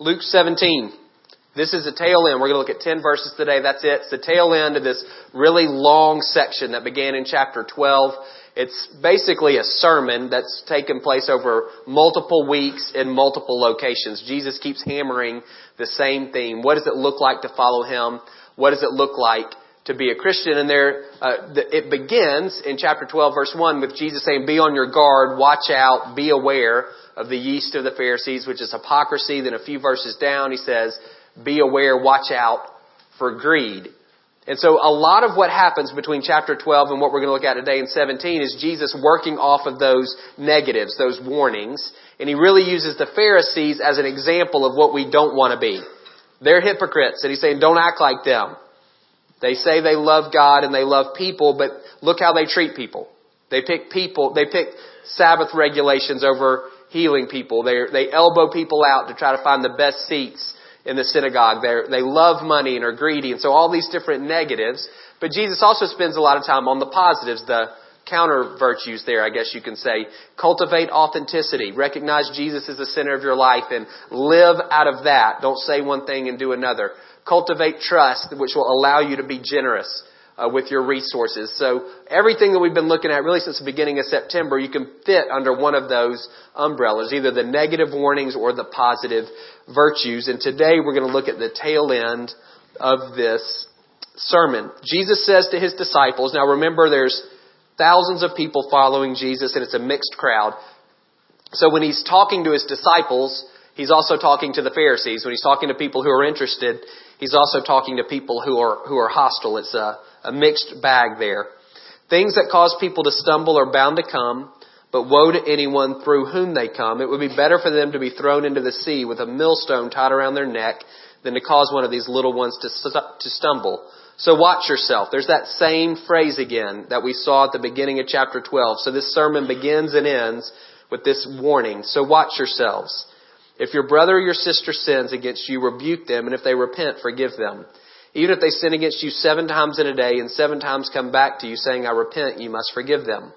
Luke 17. This is the tail end. We're going to look at 10 verses today. That's it. It's the tail end of this really long section that began in chapter 12. It's basically a sermon that's taken place over multiple weeks in multiple locations. Jesus keeps hammering the same theme. What does it look like to follow Him? What does it look like to be a Christian? And there, uh, it begins in chapter 12 verse 1 with Jesus saying, be on your guard, watch out, be aware of the yeast of the Pharisees, which is hypocrisy. Then a few verses down, he says, be aware, watch out for greed. And so a lot of what happens between chapter 12 and what we're going to look at today in 17 is Jesus working off of those negatives, those warnings. And he really uses the Pharisees as an example of what we don't want to be. They're hypocrites. And he's saying, don't act like them. They say they love God and they love people, but look how they treat people. They pick people, they pick Sabbath regulations over healing people. They, they elbow people out to try to find the best seats in the synagogue. They're, they love money and are greedy, and so all these different negatives. But Jesus also spends a lot of time on the positives, the counter virtues there, I guess you can say. Cultivate authenticity. Recognize Jesus as the center of your life and live out of that. Don't say one thing and do another. Cultivate trust, which will allow you to be generous uh, with your resources. So everything that we've been looking at really since the beginning of September, you can fit under one of those umbrellas, either the negative warnings or the positive virtues. And today we're going to look at the tail end of this sermon. Jesus says to his disciples, now remember there's thousands of people following Jesus and it's a mixed crowd. So when he's talking to his disciples, he's also talking to the Pharisees. When he's talking to people who are interested, he's also talking to people who are, who are hostile. It's a, a mixed bag there. Things that cause people to stumble are bound to come, but woe to anyone through whom they come. It would be better for them to be thrown into the sea with a millstone tied around their neck than to cause one of these little ones to, to stumble. So watch yourself. There's that same phrase again that we saw at the beginning of chapter 12. So this sermon begins and ends with this warning. So watch yourselves. If your brother or your sister sins against you, rebuke them, and if they repent, forgive them. Even if they sin against you seven times in a day and seven times come back to you saying, I repent, you must forgive them.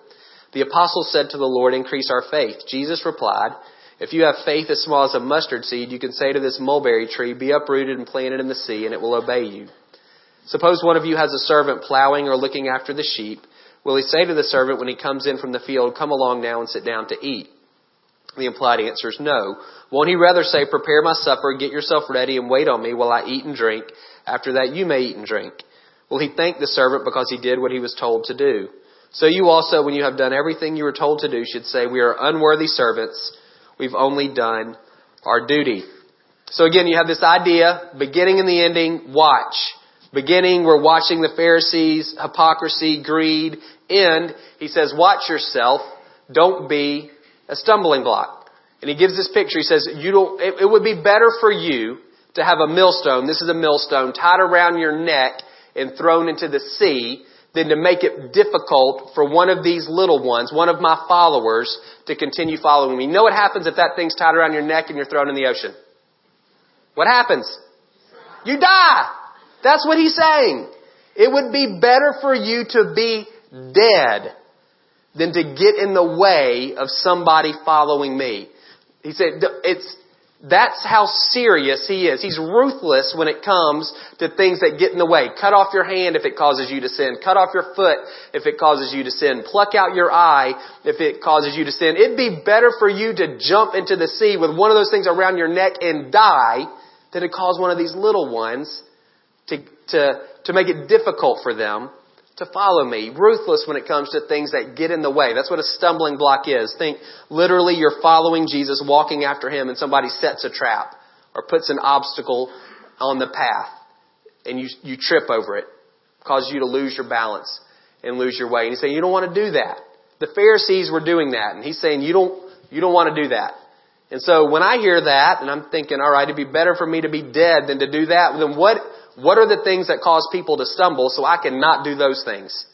The apostles said to the Lord, increase our faith. Jesus replied, if you have faith as small as a mustard seed, you can say to this mulberry tree, be uprooted and planted in the sea, and it will obey you. Suppose one of you has a servant plowing or looking after the sheep. Will he say to the servant when he comes in from the field, come along now and sit down to eat? The implied answer is no. Won't he rather say, prepare my supper, get yourself ready, and wait on me while I eat and drink? After that you may eat and drink. Will he thank the servant because he did what he was told to do? So you also, when you have done everything you were told to do, should say, we are unworthy servants. We've only done our duty. So again, you have this idea, beginning and the ending, watch. Beginning, we're watching the Pharisees, hypocrisy, greed. End, he says, watch yourself. Don't be a stumbling block. And he gives this picture. He says, you don't, it, it would be better for you to have a millstone, this is a millstone, tied around your neck and thrown into the sea than to make it difficult for one of these little ones, one of my followers, to continue following me. You know what happens if that thing's tied around your neck and you're thrown in the ocean? What happens? You die. That's what he's saying. It would be better for you to be dead than to get in the way of somebody following me. He said, it's, that's how serious he is. He's ruthless when it comes to things that get in the way. Cut off your hand if it causes you to sin. Cut off your foot if it causes you to sin. Pluck out your eye if it causes you to sin. It'd be better for you to jump into the sea with one of those things around your neck and die than to cause one of these little ones to, to, to make it difficult for them to follow me. Ruthless when it comes to things that get in the way. That's what a stumbling block is. Think literally you're following Jesus, walking after him, and somebody sets a trap or puts an obstacle on the path and you, you trip over it. Causes you to lose your balance and lose your way. And he's saying you don't want to do that. The Pharisees were doing that and he's saying you don't, you don't want to do that. And so when I hear that and I'm thinking, all right, it'd be better for me to be dead than to do that, then what, what are the things that cause people to stumble so I can not do those things?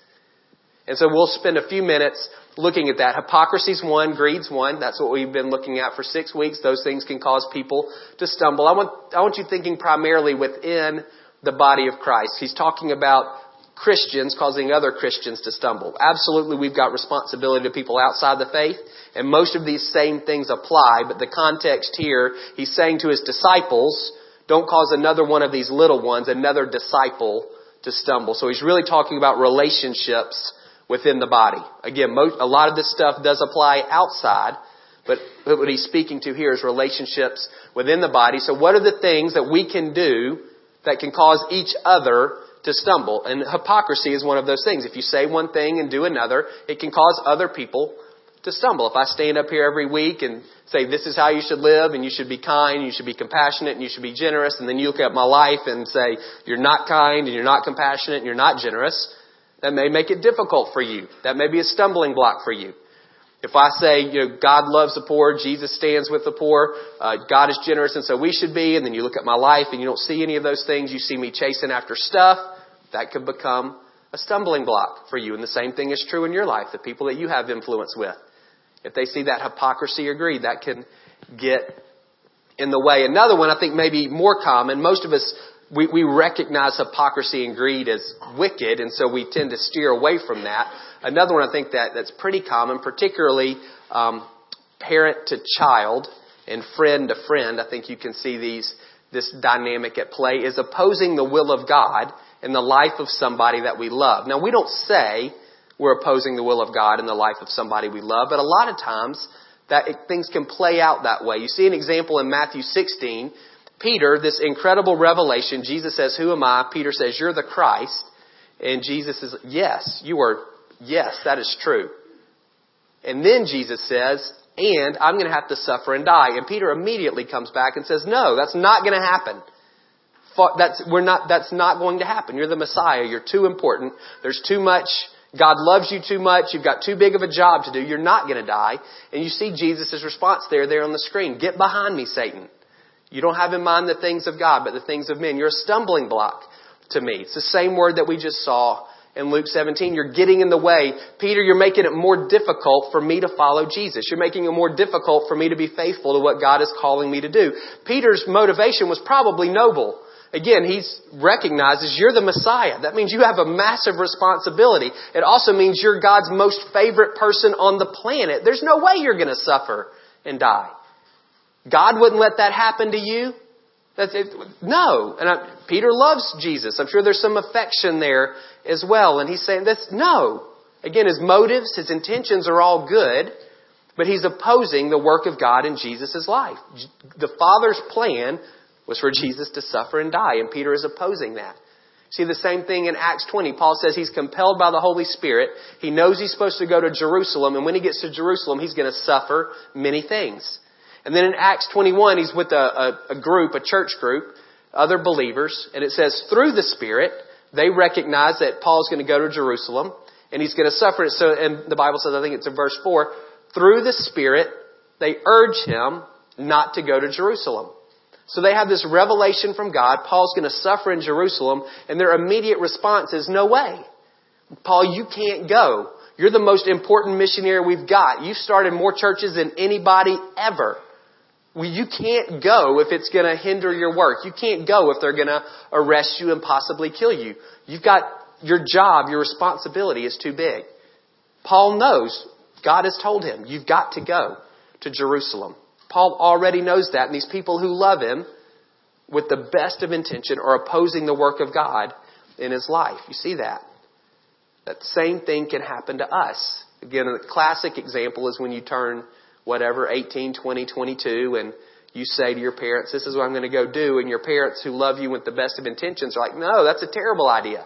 And so we'll spend a few minutes looking at that. Hypocrisy's one, greed's one. That's what we've been looking at for six weeks. Those things can cause people to stumble. I want, I want you thinking primarily within the body of Christ. He's talking about Christians causing other Christians to stumble. Absolutely, we've got responsibility to people outside the faith, and most of these same things apply, but the context here, he's saying to his disciples, don't cause another one of these little ones, another disciple, to stumble. So he's really talking about relationships within the body. Again, most, a lot of this stuff does apply outside, but what he's speaking to here is relationships within the body. So what are the things that we can do that can cause each other to stumble? And hypocrisy is one of those things. If you say one thing and do another, it can cause other people to stumble. If I stand up here every week and say this is how you should live and you should be kind, you should be compassionate and you should be generous, and then you look at my life and say you're not kind and you're not compassionate and you're not generous, that may make it difficult for you. That may be a stumbling block for you. If I say, you know, God loves the poor, Jesus stands with the poor, uh, God is generous and so we should be, and then you look at my life and you don't see any of those things, you see me chasing after stuff, that could become a stumbling block for you. And the same thing is true in your life, the people that you have influence with. If they see that hypocrisy or greed, that can get in the way. Another one I think maybe more common, most of us, we, we recognize hypocrisy and greed as wicked, and so we tend to steer away from that. Another one I think that, that's pretty common, particularly um, parent to child and friend to friend. I think you can see these this dynamic at play is opposing the will of God in the life of somebody that we love. Now we don't say we're opposing the will of God in the life of somebody we love. But a lot of times, that things can play out that way. You see an example in Matthew 16. Peter, this incredible revelation, Jesus says, Who am I? Peter says, You're the Christ. And Jesus says, Yes, you are, yes, that is true. And then Jesus says, And I'm going to have to suffer and die. And Peter immediately comes back and says, No, that's not going to happen. That's, we're not, that's not going to happen. You're the Messiah. You're too important. There's too much God loves you too much. You've got too big of a job to do. You're not going to die. And you see Jesus' response there, there on the screen. Get behind me, Satan. You don't have in mind the things of God, but the things of men. You're a stumbling block to me. It's the same word that we just saw in Luke 17. You're getting in the way. Peter, you're making it more difficult for me to follow Jesus. You're making it more difficult for me to be faithful to what God is calling me to do. Peter's motivation was probably noble. Again, he recognizes you're the Messiah. That means you have a massive responsibility. It also means you're God's most favorite person on the planet. There's no way you're going to suffer and die. God wouldn't let that happen to you. That's it. No. And I, Peter loves Jesus. I'm sure there's some affection there as well. And he's saying this, no. Again, his motives, his intentions are all good, but he's opposing the work of God in Jesus' life. The Father's plan was for Jesus to suffer and die, and Peter is opposing that. See the same thing in Acts 20. Paul says he's compelled by the Holy Spirit. He knows he's supposed to go to Jerusalem, and when he gets to Jerusalem, he's going to suffer many things. And then in Acts 21, he's with a, a, a group, a church group, other believers, and it says through the Spirit, they recognize that Paul's going to go to Jerusalem, and he's going to suffer. So, and the Bible says, I think it's in verse 4, through the Spirit, they urge him not to go to Jerusalem. So they have this revelation from God. Paul's going to suffer in Jerusalem, and their immediate response is, No way. Paul, you can't go. You're the most important missionary we've got. You've started more churches than anybody ever. Well, you can't go if it's going to hinder your work. You can't go if they're going to arrest you and possibly kill you. You've got your job, your responsibility is too big. Paul knows. God has told him, you've got to go to Jerusalem. Paul already knows that, and these people who love him with the best of intention are opposing the work of God in his life. You see that? That same thing can happen to us. Again, a classic example is when you turn whatever, 18, 20, 22, and you say to your parents, this is what I'm going to go do, and your parents who love you with the best of intentions are like, no, that's a terrible idea.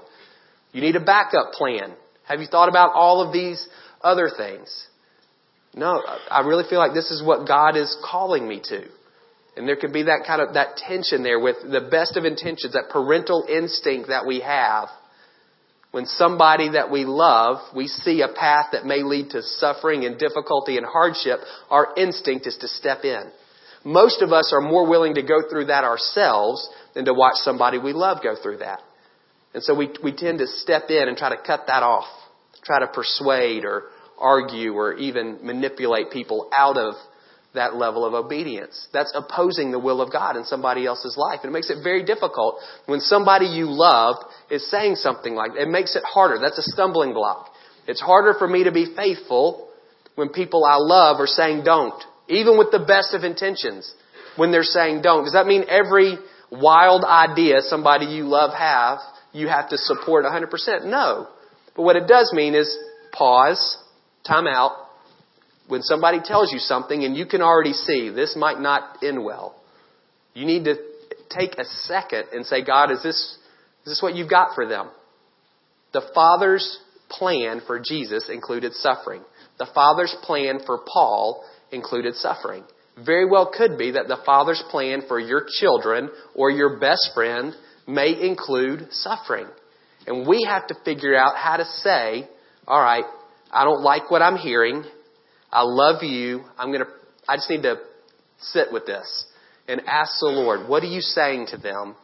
You need a backup plan. Have you thought about all of these other things? No, I really feel like this is what God is calling me to. And there can be that kind of, that tension there with the best of intentions, that parental instinct that we have. When somebody that we love, we see a path that may lead to suffering and difficulty and hardship, our instinct is to step in. Most of us are more willing to go through that ourselves than to watch somebody we love go through that. And so we, we tend to step in and try to cut that off, try to persuade or argue or even manipulate people out of that level of obedience. That's opposing the will of God in somebody else's life. And it makes it very difficult when somebody you love is saying something like that. It makes it harder. That's a stumbling block. It's harder for me to be faithful when people I love are saying don't. Even with the best of intentions, when they're saying don't. Does that mean every wild idea somebody you love have, you have to support 100%? No. But what it does mean is pause, time out, when somebody tells you something and you can already see this might not end well, you need to take a second and say, God, is this, is this what you've got for them? The Father's plan for Jesus included suffering. The Father's plan for Paul included suffering. Very well could be that the Father's plan for your children or your best friend may include suffering. And we have to figure out how to say, all right, I don't like what I'm hearing. I love you. I'm going to, I just need to sit with this and ask the Lord, what are you saying to them?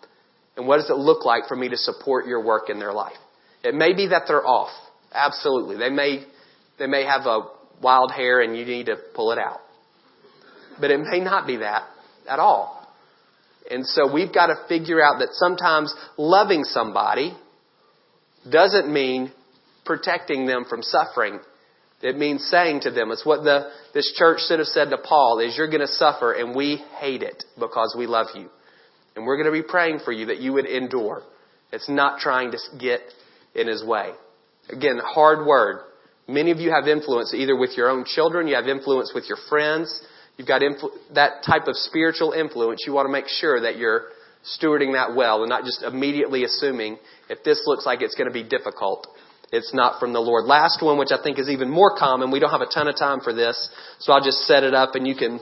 And what does it look like for me to support your work in their life? It may be that they're off. Absolutely. They may, they may have a wild hair and you need to pull it out. But it may not be that at all. And so we've got to figure out that sometimes loving somebody doesn't mean protecting them from suffering. It means saying to them, it's what the, this church should have said to Paul, is you're going to suffer and we hate it because we love you. And we're going to be praying for you that you would endure. It's not trying to get in his way. Again, hard word. Many of you have influence either with your own children, you have influence with your friends, you've got influ- that type of spiritual influence. You want to make sure that you're stewarding that well and not just immediately assuming if this looks like it's going to be difficult, it's not from the Lord. Last one, which I think is even more common, we don't have a ton of time for this, so I'll just set it up and you can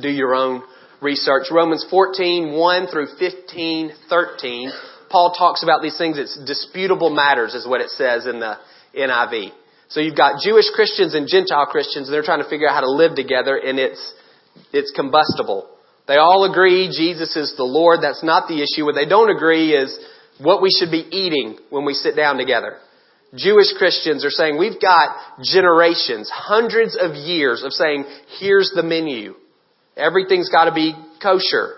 do your own research. Romans 14, 1 through 15, 13. Paul talks about these things. It's disputable matters is what it says in the NIV. So you've got Jewish Christians and Gentile Christians, and they're trying to figure out how to live together, and it's, it's combustible. They all agree Jesus is the Lord. That's not the issue. What they don't agree is what we should be eating when we sit down together. Jewish Christians are saying we've got generations, hundreds of years of saying, here's the menu. Everything's got to be kosher.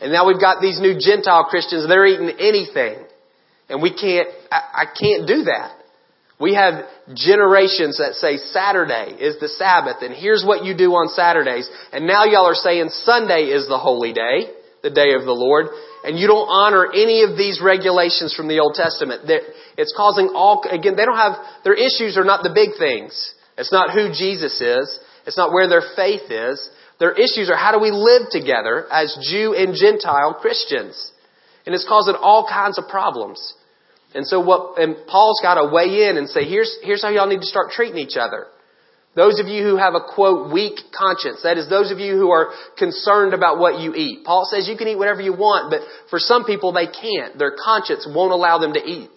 And now we've got these new Gentile Christians, they're eating anything. And we can't, I, I can't do that. We have generations that say Saturday is the Sabbath and here's what you do on Saturdays. And now y'all are saying Sunday is the holy day, the day of the Lord. And you don't honor any of these regulations from the Old Testament. It's causing all, again, they don't have, their issues are not the big things. It's not who Jesus is. It's not where their faith is. Their issues are how do we live together as Jew and Gentile Christians? And it's causing all kinds of problems. And so what, and Paul's got to weigh in and say, here's, here's how y'all need to start treating each other. Those of you who have a quote, weak conscience, that is those of you who are concerned about what you eat. Paul says you can eat whatever you want, but for some people they can't. Their conscience won't allow them to eat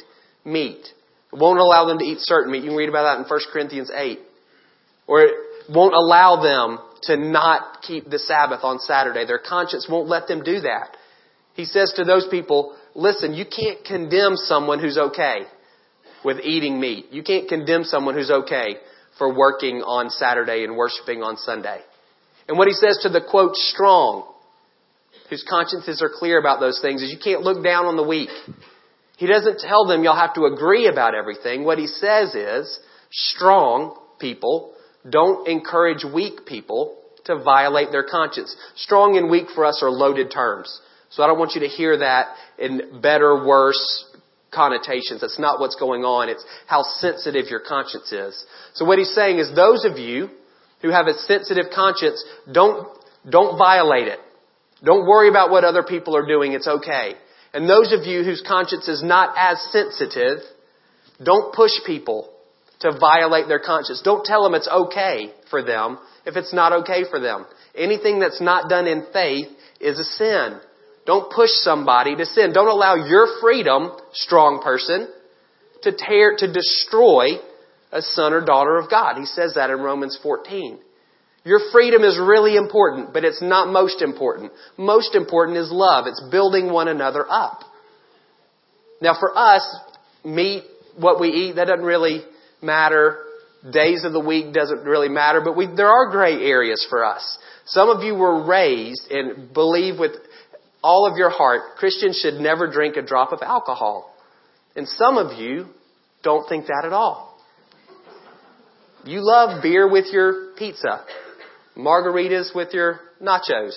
meat. It won't allow them to eat certain meat. You can read about that in 1 Corinthians 8. Or it won't allow them to not keep the Sabbath on Saturday. Their conscience won't let them do that. He says to those people, listen, you can't condemn someone who's okay with eating meat. You can't condemn someone who's okay for working on Saturday and worshiping on Sunday. And what he says to the quote strong, whose consciences are clear about those things, is you can't look down on the weak. He doesn't tell them y'all have to agree about everything. What he says is strong people don't encourage weak people to violate their conscience. Strong and weak for us are loaded terms. So I don't want you to hear that in better, worse connotations. That's not what's going on. It's how sensitive your conscience is. So what he's saying is those of you who have a sensitive conscience, don't, don't violate it. Don't worry about what other people are doing. It's okay. And those of you whose conscience is not as sensitive, don't push people to violate their conscience. Don't tell them it's okay for them if it's not okay for them. Anything that's not done in faith is a sin. Don't push somebody to sin. Don't allow your freedom, strong person, to tear, to destroy a son or daughter of God. He says that in Romans 14. Your freedom is really important, but it's not most important. Most important is love. It's building one another up. Now for us, meat, what we eat, that doesn't really matter. days of the week doesn't really matter, but we, there are gray areas for us. Some of you were raised and believe with all of your heart Christians should never drink a drop of alcohol. And some of you don't think that at all. You love beer with your pizza, margaritas with your nachos,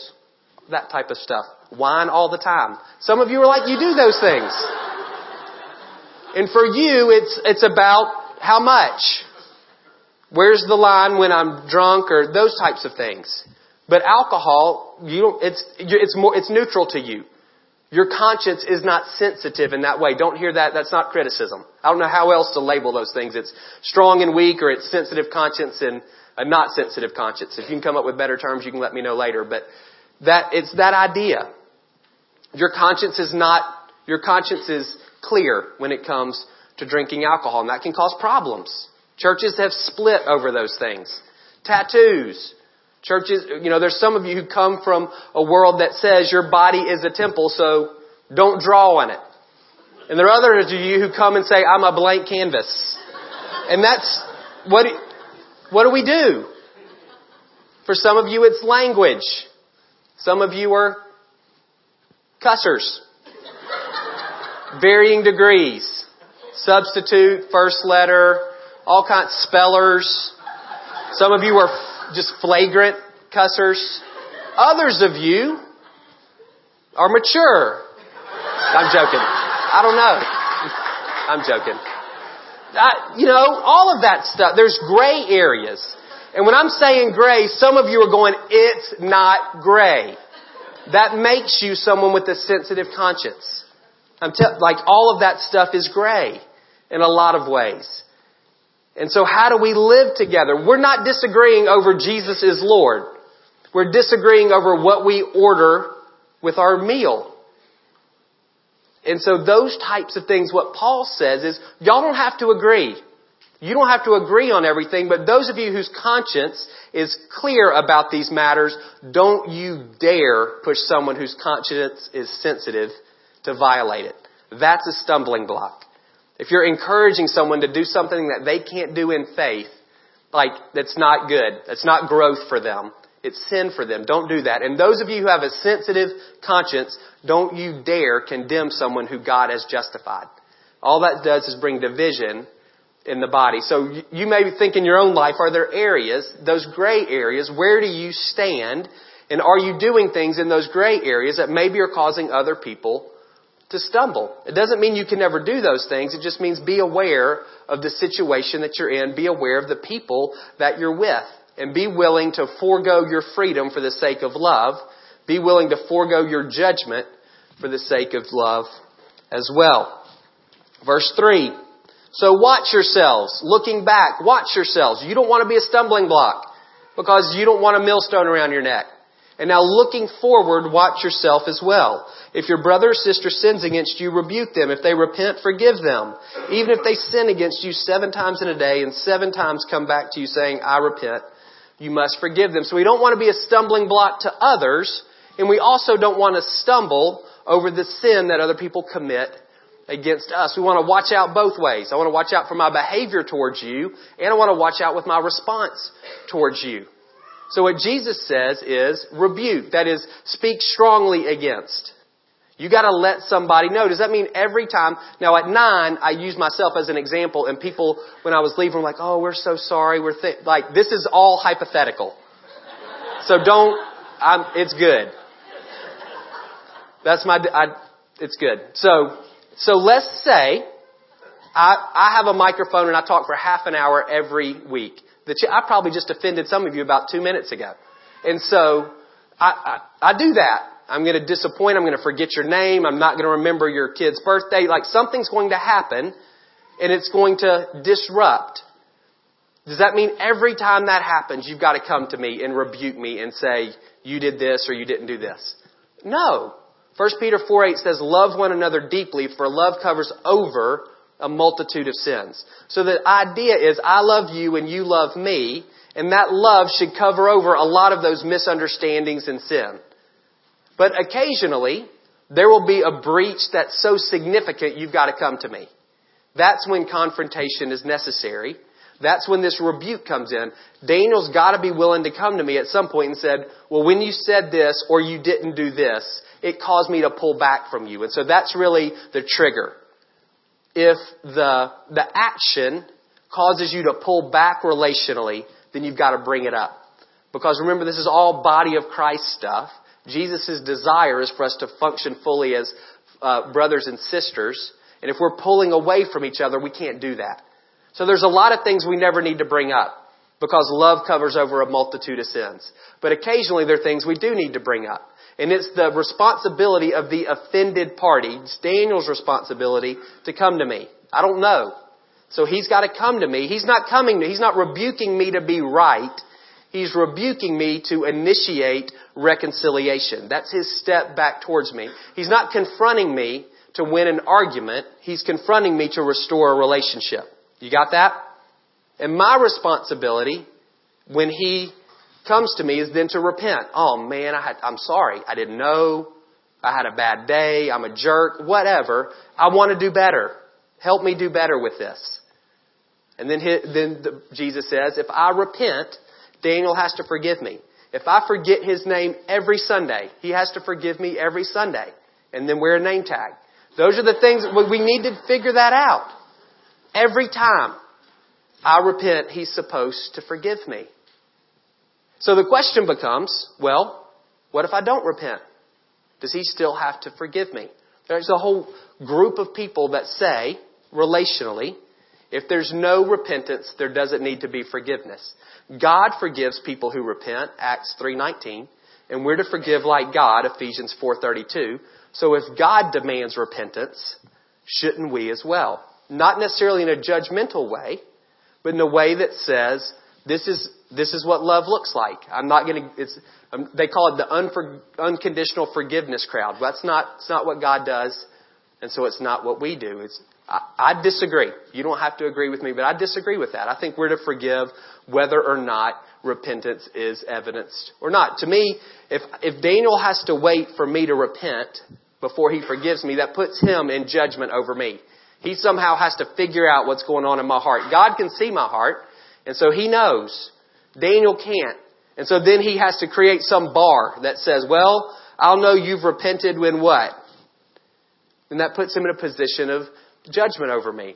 that type of stuff. Wine all the time. Some of you are like, you do those things. And for you, it's, it's about how much. Where's the line when I'm drunk or those types of things. But alcohol, you don't, it's, it's more, it's neutral to you. Your conscience is not sensitive in that way. Don't hear that. That's not criticism. I don't know how else to label those things. It's strong and weak or it's sensitive conscience and a not sensitive conscience. If you can come up with better terms, you can let me know later. But that, it's that idea. Your conscience is not, your conscience is clear when it comes to drinking alcohol and that can cause problems. Churches have split over those things. Tattoos. Churches, you know, there's some of you who come from a world that says your body is a temple, so don't draw on it. And there are others of you who come and say, I'm a blank canvas. And that's, what, what do we do? For some of you, it's language. Some of you are cussers. Varying degrees. Substitute, first letter, all kinds, of spellers. Some of you are just flagrant cussers. Others of you are mature. I'm joking. I don't know. I'm joking. I, you know, all of that stuff. There's gray areas. And when I'm saying gray, some of you are going, it's not gray. That makes you someone with a sensitive conscience. I'm te- like all of that stuff is gray in a lot of ways. And so how do we live together? We're not disagreeing over Jesus is Lord. We're disagreeing over what we order with our meal. And so those types of things, what Paul says is, y'all don't have to agree. You don't have to agree on everything, but those of you whose conscience is clear about these matters, don't you dare push someone whose conscience is sensitive to violate it. That's a stumbling block. If you're encouraging someone to do something that they can't do in faith, like that's not good. That's not growth for them. It's sin for them. Don't do that. And those of you who have a sensitive conscience, don't you dare condemn someone who God has justified. All that does is bring division in the body. So you may think in your own life, are there areas, those gray areas, where do you stand? And are you doing things in those gray areas that maybe are causing other people to stumble. It doesn't mean you can never do those things. It just means be aware of the situation that you're in. Be aware of the people that you're with. And be willing to forego your freedom for the sake of love. Be willing to forego your judgment for the sake of love as well. Verse 3. So watch yourselves. Looking back, watch yourselves. You don't want to be a stumbling block because you don't want a millstone around your neck. And now looking forward, watch yourself as well. If your brother or sister sins against you, rebuke them. If they repent, forgive them. Even if they sin against you seven times in a day and seven times come back to you saying, I repent, you must forgive them. So we don't want to be a stumbling block to others, and we also don't want to stumble over the sin that other people commit against us. We want to watch out both ways. I want to watch out for my behavior towards you, and I want to watch out with my response towards you. So what Jesus says is rebuke. That is, speak strongly against. You gotta let somebody know. Does that mean every time? Now at nine, I use myself as an example and people, when I was leaving, were like, oh, we're so sorry. We're th-. like, this is all hypothetical. So don't, I'm, it's good. That's my, I, it's good. So, so let's say I, I have a microphone and I talk for half an hour every week. The I probably just offended some of you about two minutes ago. And so I, I, I do that. I'm going to disappoint. I'm going to forget your name. I'm not going to remember your kid's birthday. Like something's going to happen and it's going to disrupt. Does that mean every time that happens, you've got to come to me and rebuke me and say, you did this or you didn't do this? No. 1 Peter 4 8 says, love one another deeply for love covers over a multitude of sins. So the idea is I love you and you love me, and that love should cover over a lot of those misunderstandings and sin. But occasionally, there will be a breach that's so significant you've got to come to me. That's when confrontation is necessary. That's when this rebuke comes in. Daniel's got to be willing to come to me at some point and said, well, when you said this or you didn't do this, it caused me to pull back from you. And so that's really the trigger. If the, the action causes you to pull back relationally, then you've got to bring it up. Because remember, this is all body of Christ stuff. Jesus' desire is for us to function fully as uh, brothers and sisters. And if we're pulling away from each other, we can't do that. So there's a lot of things we never need to bring up because love covers over a multitude of sins. But occasionally there are things we do need to bring up. And it's the responsibility of the offended party. It's Daniel's responsibility to come to me. I don't know. So he's got to come to me. He's not coming to, he's not rebuking me to be right. He's rebuking me to initiate reconciliation. That's his step back towards me. He's not confronting me to win an argument. He's confronting me to restore a relationship. You got that? And my responsibility when he comes to me is then to repent. Oh man, I had, I'm sorry. I didn't know. I had a bad day. I'm a jerk. Whatever. I want to do better. Help me do better with this. And then, he, then the, Jesus says, if I repent, Daniel has to forgive me. If I forget his name every Sunday, he has to forgive me every Sunday. And then wear a name tag. Those are the things we need to figure that out. Every time I repent, He's supposed to forgive me. So the question becomes, well, what if I don't repent? Does He still have to forgive me? There's a whole group of people that say, relationally, if there's no repentance, there doesn't need to be forgiveness. God forgives people who repent, Acts 3:19, and we're to forgive like God, Ephesians 4:32. So if God demands repentance, shouldn't we as well? Not necessarily in a judgmental way, but in a way that says, this is, this is what love looks like. I'm not going to, it's, um, they call it the unfor, unconditional forgiveness crowd. That's not, it's not what God does, and so it's not what we do. It's, I, I disagree. You don't have to agree with me, but I disagree with that. I think we're to forgive whether or not repentance is evidenced or not. To me, if, if Daniel has to wait for me to repent before he forgives me, that puts him in judgment over me. He somehow has to figure out what's going on in my heart. God can see my heart, and so he knows. Daniel can't. And so then he has to create some bar that says, well, I'll know you've repented when what? And that puts him in a position of judgment over me.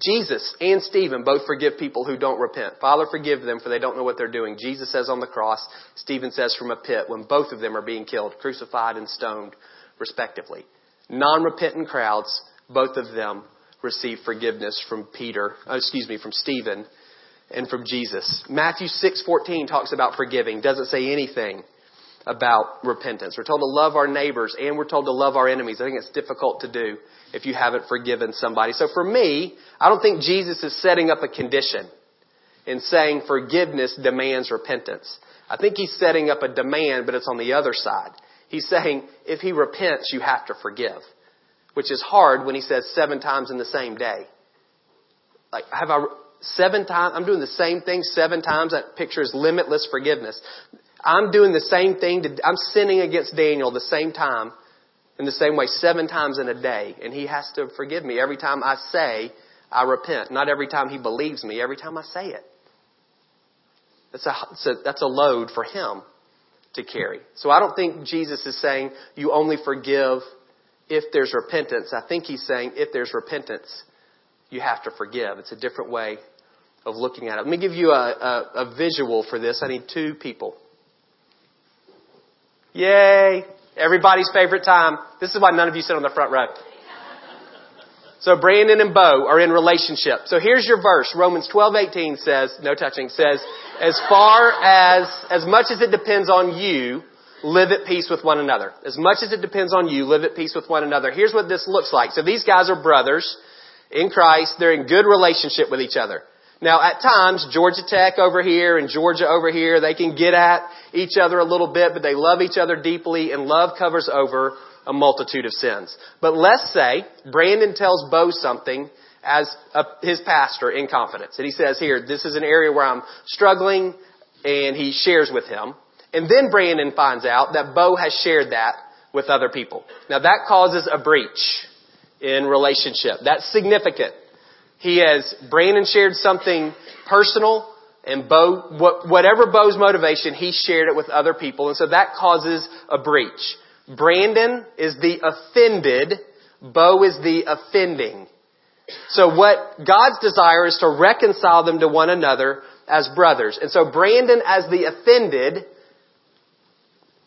Jesus and Stephen both forgive people who don't repent. Father, forgive them for they don't know what they're doing. Jesus says on the cross, Stephen says from a pit when both of them are being killed, crucified and stoned, respectively. Non-repentant crowds both of them receive forgiveness from Peter, oh, excuse me, from Stephen and from Jesus. Matthew 6:14 talks about forgiving, doesn't say anything about repentance. We're told to love our neighbors and we're told to love our enemies. I think it's difficult to do if you haven't forgiven somebody. So for me, I don't think Jesus is setting up a condition in saying forgiveness demands repentance. I think he's setting up a demand, but it's on the other side. He's saying if he repents, you have to forgive which is hard when he says seven times in the same day. Like, have I, seven times, I'm doing the same thing seven times. That picture is limitless forgiveness. I'm doing the same thing, to, I'm sinning against Daniel the same time, in the same way, seven times in a day. And he has to forgive me every time I say, I repent. Not every time he believes me, every time I say it. That's a, a, that's a load for him to carry. So I don't think Jesus is saying you only forgive if there's repentance. I think he's saying if there's repentance, you have to forgive. It's a different way of looking at it. Let me give you a, a, a visual for this. I need two people. Yay! Everybody's favorite time. This is why none of you sit on the front row. So Brandon and Bo are in relationship. So here's your verse. Romans 12:18 says, no touching, says, as far as as much as it depends on you, live at peace with one another. As much as it depends on you, live at peace with one another. Here's what this looks like. So these guys are brothers in Christ. They're in good relationship with each other. Now, at times, Georgia Tech over here and Georgia over here, they can get at each other a little bit, but they love each other deeply, and love covers over a multitude of sins. But let's say Brandon tells Bo something as a, his pastor in confidence. And he says, here, this is an area where I'm struggling, and he shares with him. And then Brandon finds out that Bo has shared that with other people. Now that causes a breach in relationship. That's significant. He has, Brandon shared something personal and Bo, whatever Bo's motivation, he shared it with other people. And so that causes a breach. Brandon is the offended. Bo is the offending. So what God's desire is to reconcile them to one another as brothers. And so Brandon as the offended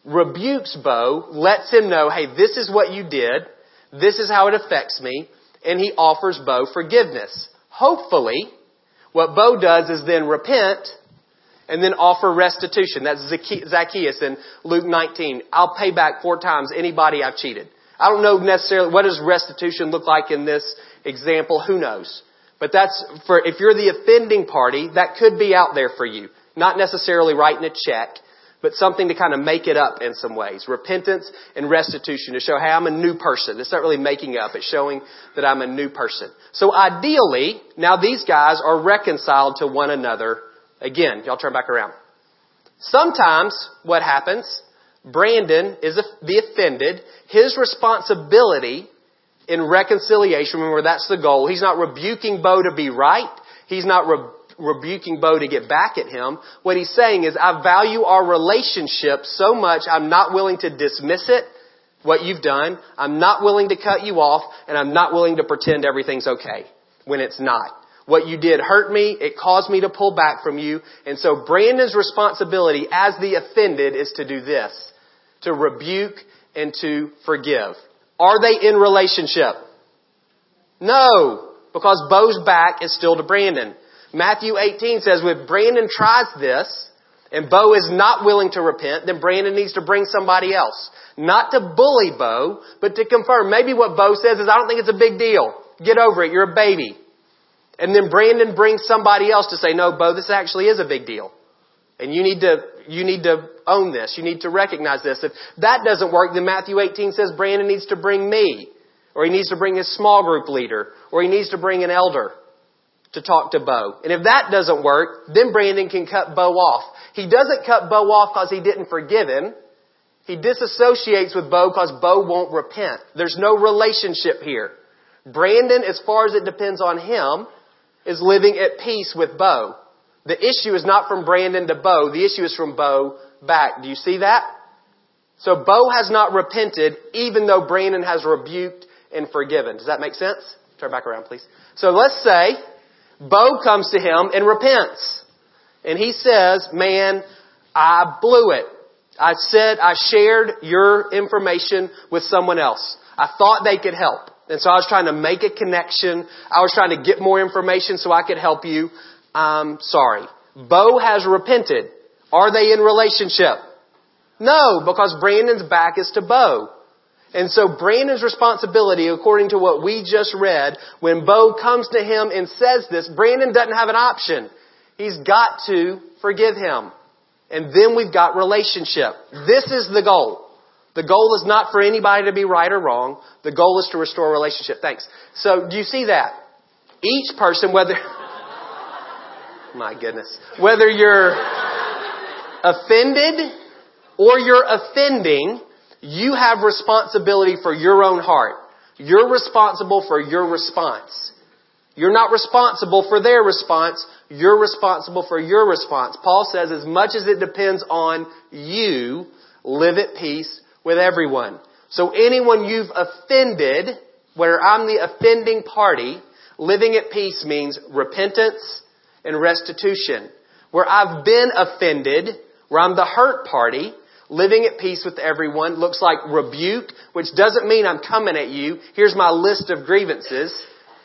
rebukes Bo, lets him know, hey, this is what you did. This is how it affects me. And he offers Bo forgiveness. Hopefully, what Bo does is then repent and then offer restitution. That's Zacchaeus in Luke 19. I'll pay back four times anybody I've cheated. I don't know necessarily what does restitution look like in this example. Who knows? But that's for if you're the offending party, that could be out there for you. Not necessarily writing a check, but something to kind of make it up in some ways. Repentance and restitution to show, hey, I'm a new person. It's not really making up. It's showing that I'm a new person. So ideally, now these guys are reconciled to one another again. Y'all turn back around. Sometimes what happens, Brandon is the offended. His responsibility in reconciliation, remember that's the goal. He's not rebuking Bo to be right. He's not rebuking Bo to get back at him. What he's saying is, I value our relationship so much, I'm not willing to dismiss it, what you've done. I'm not willing to cut you off, and I'm not willing to pretend everything's okay when it's not. What you did hurt me, it caused me to pull back from you, and so Brandon's responsibility as the offended is to do this, to rebuke and to forgive. Are they in relationship? No, because Bo's back is still to Brandon. Matthew 18 says, if Brandon tries this, and Bo is not willing to repent, then Brandon needs to bring somebody else. Not to bully Bo, but to confirm. Maybe what Bo says is, I don't think it's a big deal. Get over it. You're a baby. And then Brandon brings somebody else to say, no, Bo, this actually is a big deal. And you need to, you need to own this. You need to recognize this. If that doesn't work, then Matthew 18 says Brandon needs to bring me. Or he needs to bring his small group leader. Or he needs to bring an elder to talk to Bo. And if that doesn't work, then Brandon can cut Bo off. He doesn't cut Bo off because he didn't forgive him. He disassociates with Bo because Bo won't repent. There's no relationship here. Brandon, as far as it depends on him, is living at peace with Bo. The issue is not from Brandon to Bo. The issue is from Bo back. Do you see that? So Bo has not repented even though Brandon has rebuked and forgiven. Does that make sense? Turn back around, please. So let's say Bo comes to him and repents. And he says, man, I blew it. I said, I shared your information with someone else. I thought they could help. And so I was trying to make a connection. I was trying to get more information so I could help you. I'm sorry. Bo has repented. Are they in relationship? No, because Brandon's back is to Bo. And so Brandon's responsibility, according to what we just read, when Bo comes to him and says this, Brandon doesn't have an option. He's got to forgive him. And then we've got relationship. This is the goal. The goal is not for anybody to be right or wrong. The goal is to restore relationship. Thanks. So do you see that? Each person, whether, my goodness, whether you're offended or you're offending, you have responsibility for your own heart. You're responsible for your response. You're not responsible for their response. You're responsible for your response. Paul says as much as it depends on you, live at peace with everyone. So anyone you've offended, where I'm the offending party, living at peace means repentance and restitution. Where I've been offended, where I'm the hurt party, Living at peace with everyone looks like rebuke, which doesn't mean I'm coming at you. Here's my list of grievances.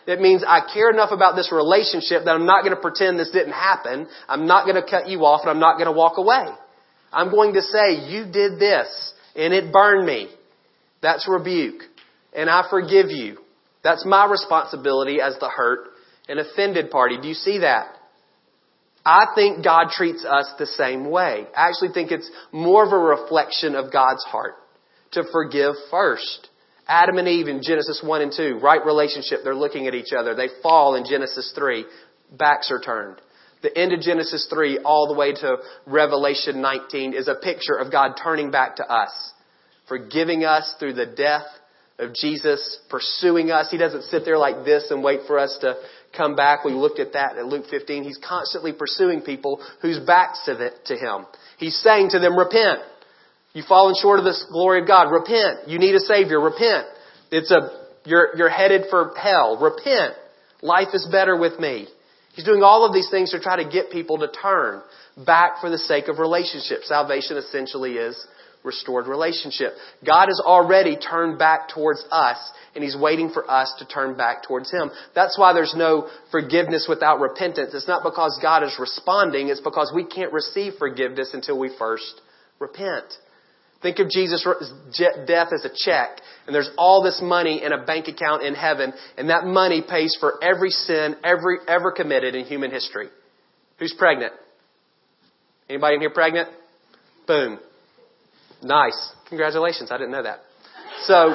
It means I care enough about this relationship that I'm not going to pretend this didn't happen. I'm not going to cut you off and I'm not going to walk away. I'm going to say, you did this and it burned me. That's rebuke. And I forgive you. That's my responsibility as the hurt and offended party. Do you see that? I think God treats us the same way. I actually think it's more of a reflection of God's heart to forgive first. Adam and Eve in Genesis 1 and 2, right relationship, they're looking at each other. They fall in Genesis 3, backs are turned. The end of Genesis 3 all the way to Revelation 19 is a picture of God turning back to us, forgiving us through the death of Jesus, pursuing us. He doesn't sit there like this and wait for us to come back. We looked at that in Luke 15. He's constantly pursuing people whose backs to, him. He's saying to them, repent. You've fallen short of the glory of God. Repent. You need a Savior. Repent. It's a, you're, you're headed for hell. Repent. Life is better with me. He's doing all of these things to try to get people to turn back for the sake of relationship. Salvation essentially is restored relationship. God has already turned back towards us and He's waiting for us to turn back towards Him. That's why there's no forgiveness without repentance. It's not because God is responding, it's because we can't receive forgiveness until we first repent. Think of Jesus' death as a check, and there's all this money in a bank account in heaven, and that money pays for every sin every, ever committed in human history. Who's pregnant? Anybody in here pregnant? Boom. Nice. Congratulations. I didn't know that. So,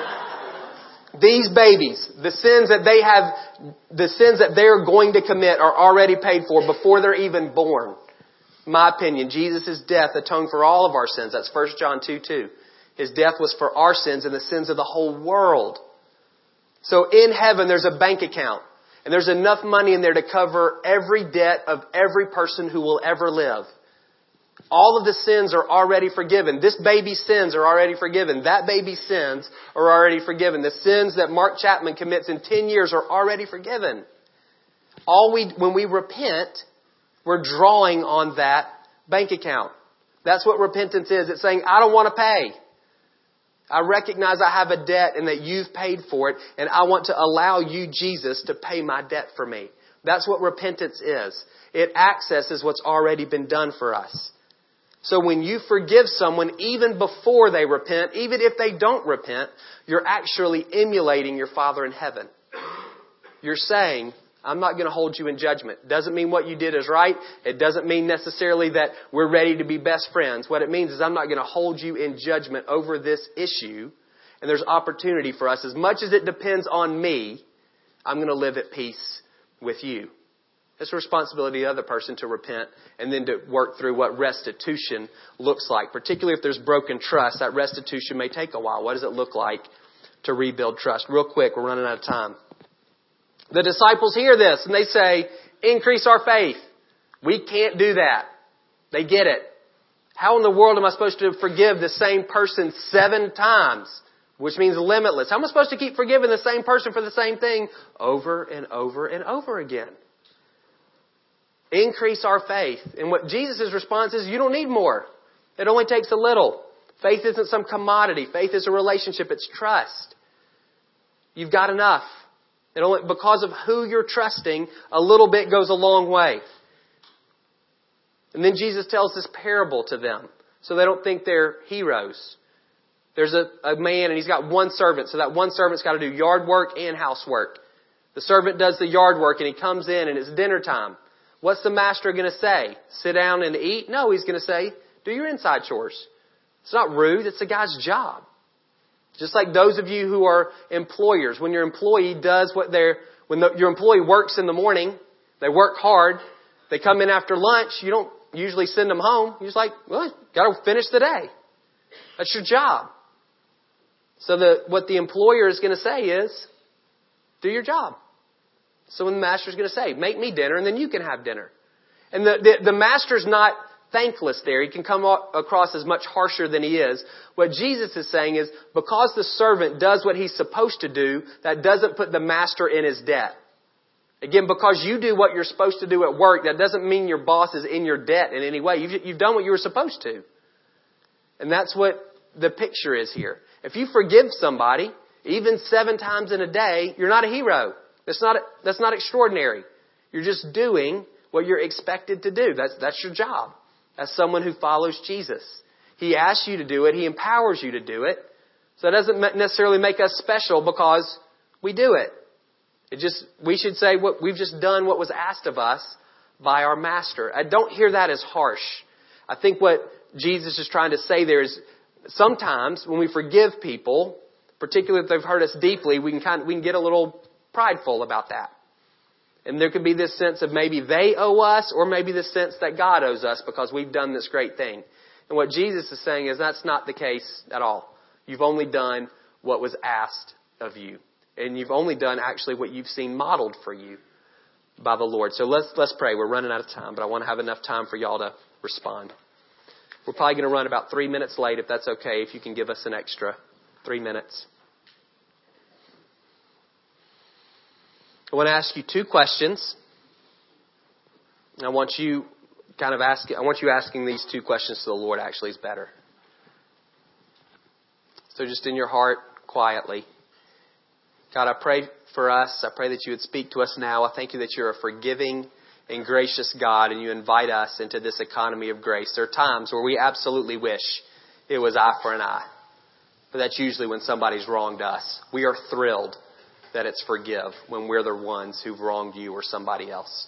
these babies, the sins that they have, the sins that they're going to commit are already paid for before they're even born. My opinion, Jesus' death atoned for all of our sins. That's 1 John 2 2. His death was for our sins and the sins of the whole world. So in heaven, there's a bank account. And there's enough money in there to cover every debt of every person who will ever live. All of the sins are already forgiven. This baby's sins are already forgiven. That baby's sins are already forgiven. The sins that Mark Chapman commits in 10 years are already forgiven. All we, when we repent, we're drawing on that bank account. That's what repentance is. It's saying, I don't want to pay. I recognize I have a debt and that you've paid for it, and I want to allow you, Jesus, to pay my debt for me. That's what repentance is. It accesses what's already been done for us. So when you forgive someone, even before they repent, even if they don't repent, you're actually emulating your Father in heaven. You're saying, I'm not going to hold you in judgment. Doesn't mean what you did is right. It doesn't mean necessarily that we're ready to be best friends. What it means is I'm not going to hold you in judgment over this issue. And there's opportunity for us. As much as it depends on me, I'm going to live at peace with you. It's a responsibility of the other person to repent and then to work through what restitution looks like. Particularly if there's broken trust, that restitution may take a while. What does it look like to rebuild trust? Real quick, we're running out of time. The disciples hear this and they say, increase our faith. We can't do that. They get it. How in the world am I supposed to forgive the same person seven times? Which means limitless. How am I supposed to keep forgiving the same person for the same thing over and over and over again? Increase our faith. And what Jesus' response is, you don't need more. It only takes a little. Faith isn't some commodity. Faith is a relationship. It's trust. You've got enough. It only, because of who you're trusting, a little bit goes a long way. And then Jesus tells this parable to them so they don't think they're heroes. There's a, a man and he's got one servant, so that one servant's got to do yard work and housework. The servant does the yard work and he comes in and it's dinner time. What's the master going to say? Sit down and eat? No, he's going to say, do your inside chores. It's not rude. It's a guy's job. Just like those of you who are employers, when your employee does what they're, when the, your employee works in the morning, they work hard, they come in after lunch, you don't usually send them home. You're just like, well, gotta finish the day. That's your job. So the, what the employer is going to say is, do your job. So when the master's going to say, make me dinner and then you can have dinner. And the, the, the master's not thankless there. He can come across as much harsher than he is. What Jesus is saying is, because the servant does what he's supposed to do, that doesn't put the master in his debt. Again, because you do what you're supposed to do at work, that doesn't mean your boss is in your debt in any way. You've, you've done what you were supposed to. And that's what the picture is here. If you forgive somebody, even seven times in a day, you're not a hero. That's not, that's not extraordinary. You're just doing what you're expected to do. That's, that's your job as someone who follows Jesus. He asks you to do it. He empowers you to do it. So it doesn't necessarily make us special because we do it. It just, we should say what, we've just done what was asked of us by our master. I don't hear that as harsh. I think what Jesus is trying to say there is sometimes when we forgive people, particularly if they've hurt us deeply, we can kind of, we can get a little prideful about that. And there could be this sense of maybe they owe us or maybe the sense that God owes us because we've done this great thing. And what Jesus is saying is that's not the case at all. You've only done what was asked of you. And you've only done actually what you've seen modeled for you. by the Lord. So let's, let's pray. We're running out of time, but I want to have enough time for y'all to respond. We're probably going to run about three minutes late, if that's okay, if you can give us an extra three minutes. I want to ask you two questions. I want you kind of asking, I want you asking these two questions to the Lord actually is better. So just in your heart, quietly. God, I pray for us. I pray that you would speak to us now. I thank you that you're a forgiving and gracious God and you invite us into this economy of grace. There are times where we absolutely wish it was eye for an eye. But that's usually when somebody's wronged us. We are thrilled that it's forgive when we're the ones who've wronged you or somebody else.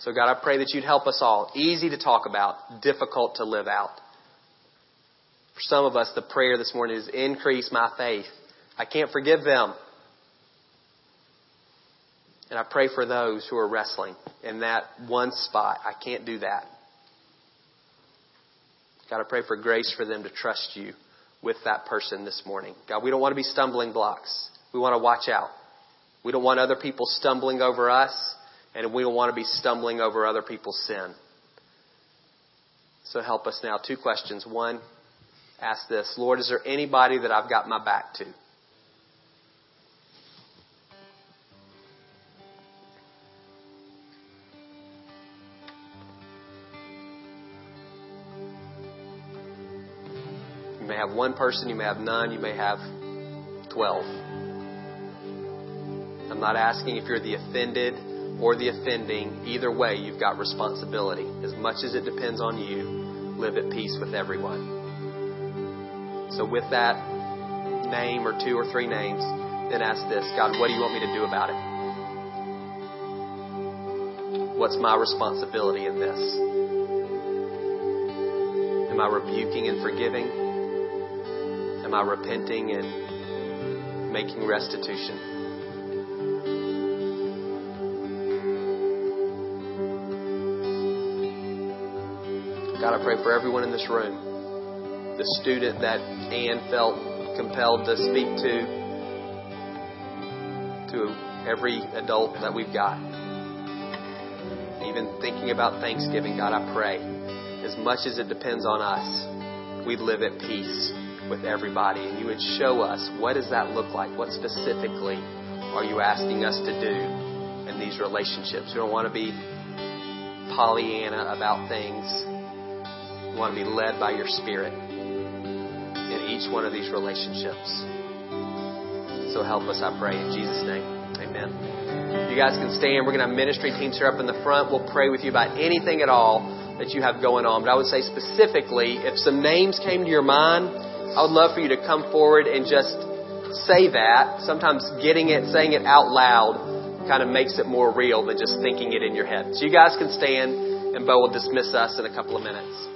So God, I pray that you'd help us all. Easy to talk about, difficult to live out. For some of us, the prayer this morning is increase my faith. I can't forgive them. And I pray for those who are wrestling in that one spot. I can't do that. God, I pray for grace for them to trust you with that person this morning. God, we don't want to be stumbling blocks. We want to watch out. We don't want other people stumbling over us, and we don't want to be stumbling over other people's sin. So help us now. Two questions. One, ask this Lord, is there anybody that I've got my back to? You may have one person, you may have none, you may have 12. I'm not asking if you're the offended or the offending. Either way, you've got responsibility. As much as it depends on you, live at peace with everyone. So, with that name or two or three names, then ask this God, what do you want me to do about it? What's my responsibility in this? Am I rebuking and forgiving? Am I repenting and making restitution? God, I pray for everyone in this room. The student that Anne felt compelled to speak to, to every adult that we've got. Even thinking about Thanksgiving, God, I pray, as much as it depends on us, we live at peace with everybody and you would show us what does that look like? What specifically are you asking us to do in these relationships? We don't want to be Pollyanna about things. Want to be led by your Spirit in each one of these relationships. So help us, I pray, in Jesus' name. Amen. You guys can stand. We're going to have ministry teams here up in the front. We'll pray with you about anything at all that you have going on. But I would say specifically, if some names came to your mind, I would love for you to come forward and just say that. Sometimes getting it, saying it out loud kind of makes it more real than just thinking it in your head. So you guys can stand and Bo will dismiss us in a couple of minutes.